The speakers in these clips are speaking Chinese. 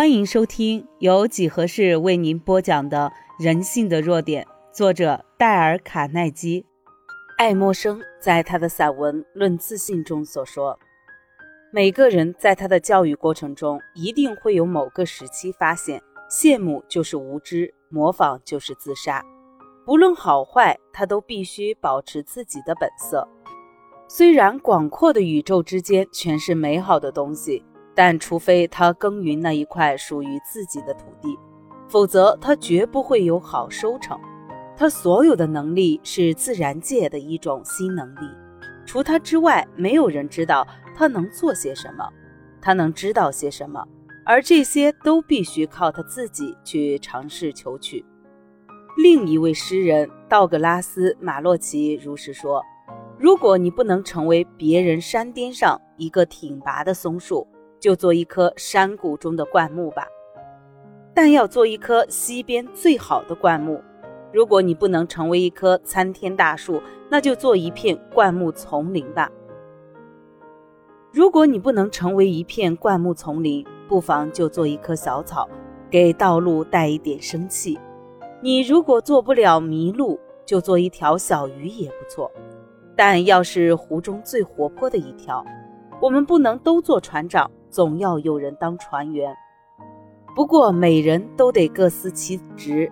欢迎收听由几何式为您播讲的《人性的弱点》，作者戴尔·卡耐基。爱默生在他的散文《论自信》中所说：“每个人在他的教育过程中，一定会有某个时期发现，羡慕就是无知，模仿就是自杀。不论好坏，他都必须保持自己的本色。虽然广阔的宇宙之间全是美好的东西。”但除非他耕耘那一块属于自己的土地，否则他绝不会有好收成。他所有的能力是自然界的一种新能力，除他之外，没有人知道他能做些什么，他能知道些什么，而这些都必须靠他自己去尝试求取。另一位诗人道格拉斯·马洛奇如是说：“如果你不能成为别人山巅上一个挺拔的松树，”就做一棵山谷中的灌木吧，但要做一棵西边最好的灌木。如果你不能成为一棵参天大树，那就做一片灌木丛林吧。如果你不能成为一片灌木丛林，不妨就做一棵小草，给道路带一点生气。你如果做不了麋鹿，就做一条小鱼也不错，但要是湖中最活泼的一条。我们不能都做船长。总要有人当船员，不过每人都得各司其职。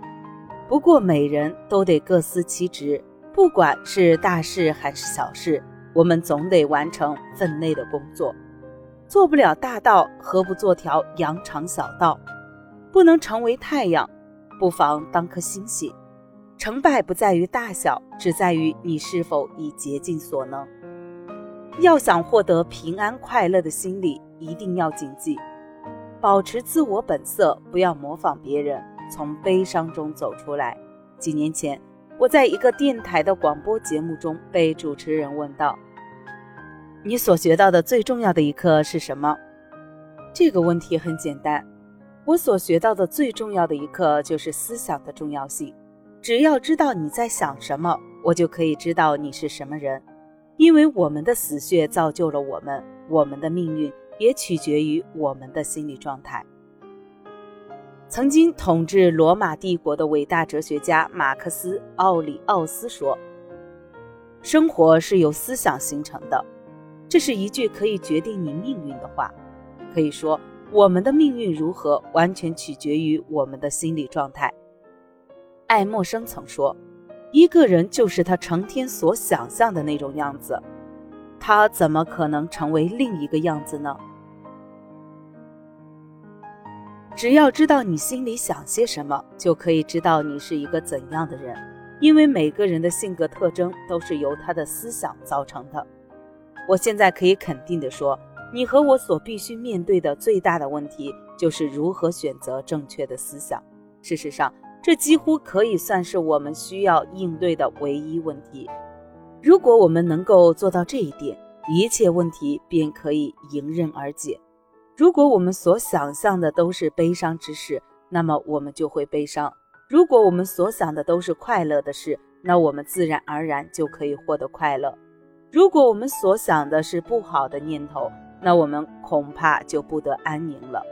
不过每人都得各司其职，不管是大事还是小事，我们总得完成分内的工作。做不了大道，何不做条羊肠小道？不能成为太阳，不妨当颗星星。成败不在于大小，只在于你是否已竭尽所能。要想获得平安快乐的心理。一定要谨记，保持自我本色，不要模仿别人，从悲伤中走出来。几年前，我在一个电台的广播节目中被主持人问到：“你所学到的最重要的一课是什么？”这个问题很简单，我所学到的最重要的一课就是思想的重要性。只要知道你在想什么，我就可以知道你是什么人，因为我们的死穴造就了我们，我们的命运。也取决于我们的心理状态。曾经统治罗马帝国的伟大哲学家马克思·奥里奥斯说：“生活是由思想形成的。”这是一句可以决定你命运的话。可以说，我们的命运如何，完全取决于我们的心理状态。爱默生曾说：“一个人就是他成天所想象的那种样子，他怎么可能成为另一个样子呢？”只要知道你心里想些什么，就可以知道你是一个怎样的人。因为每个人的性格特征都是由他的思想造成的。我现在可以肯定地说，你和我所必须面对的最大的问题，就是如何选择正确的思想。事实上，这几乎可以算是我们需要应对的唯一问题。如果我们能够做到这一点，一切问题便可以迎刃而解。如果我们所想象的都是悲伤之事，那么我们就会悲伤；如果我们所想的都是快乐的事，那我们自然而然就可以获得快乐。如果我们所想的是不好的念头，那我们恐怕就不得安宁了。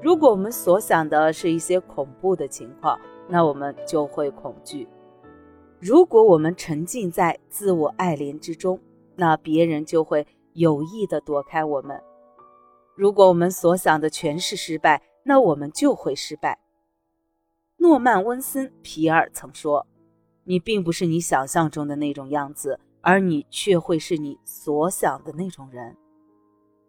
如果我们所想的是一些恐怖的情况，那我们就会恐惧。如果我们沉浸在自我爱怜之中，那别人就会有意的躲开我们。如果我们所想的全是失败，那我们就会失败。诺曼·温森·皮尔曾说：“你并不是你想象中的那种样子，而你却会是你所想的那种人。”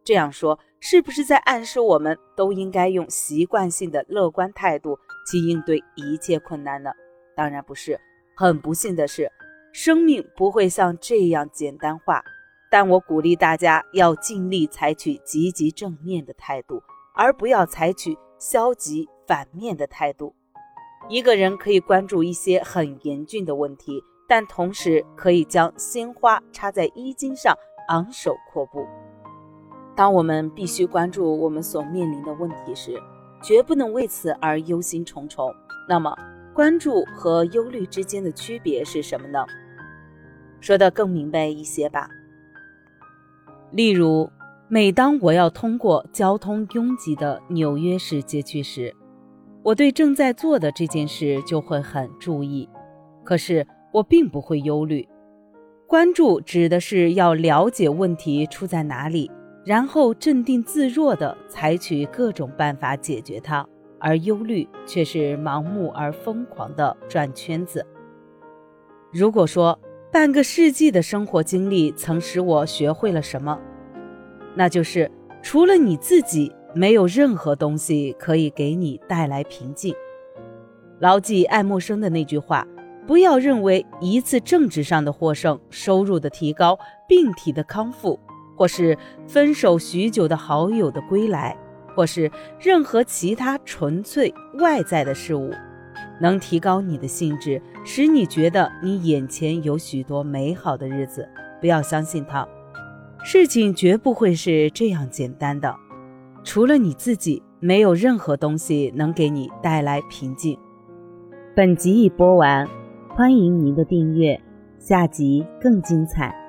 这样说是不是在暗示我们都应该用习惯性的乐观态度去应对一切困难呢？当然不是。很不幸的是，生命不会像这样简单化。但我鼓励大家要尽力采取积极正面的态度，而不要采取消极反面的态度。一个人可以关注一些很严峻的问题，但同时可以将鲜花插在衣襟上，昂首阔步。当我们必须关注我们所面临的问题时，绝不能为此而忧心忡忡。那么，关注和忧虑之间的区别是什么呢？说得更明白一些吧。例如，每当我要通过交通拥挤的纽约市街区时，我对正在做的这件事就会很注意。可是我并不会忧虑。关注指的是要了解问题出在哪里，然后镇定自若地采取各种办法解决它；而忧虑却是盲目而疯狂地转圈子。如果说半个世纪的生活经历曾使我学会了什么，那就是除了你自己，没有任何东西可以给你带来平静。牢记爱默生的那句话。不要认为一次政治上的获胜、收入的提高、病体的康复，或是分手许久的好友的归来，或是任何其他纯粹外在的事物，能提高你的兴致，使你觉得你眼前有许多美好的日子。不要相信他，事情绝不会是这样简单的。除了你自己，没有任何东西能给你带来平静。本集已播完。欢迎您的订阅，下集更精彩。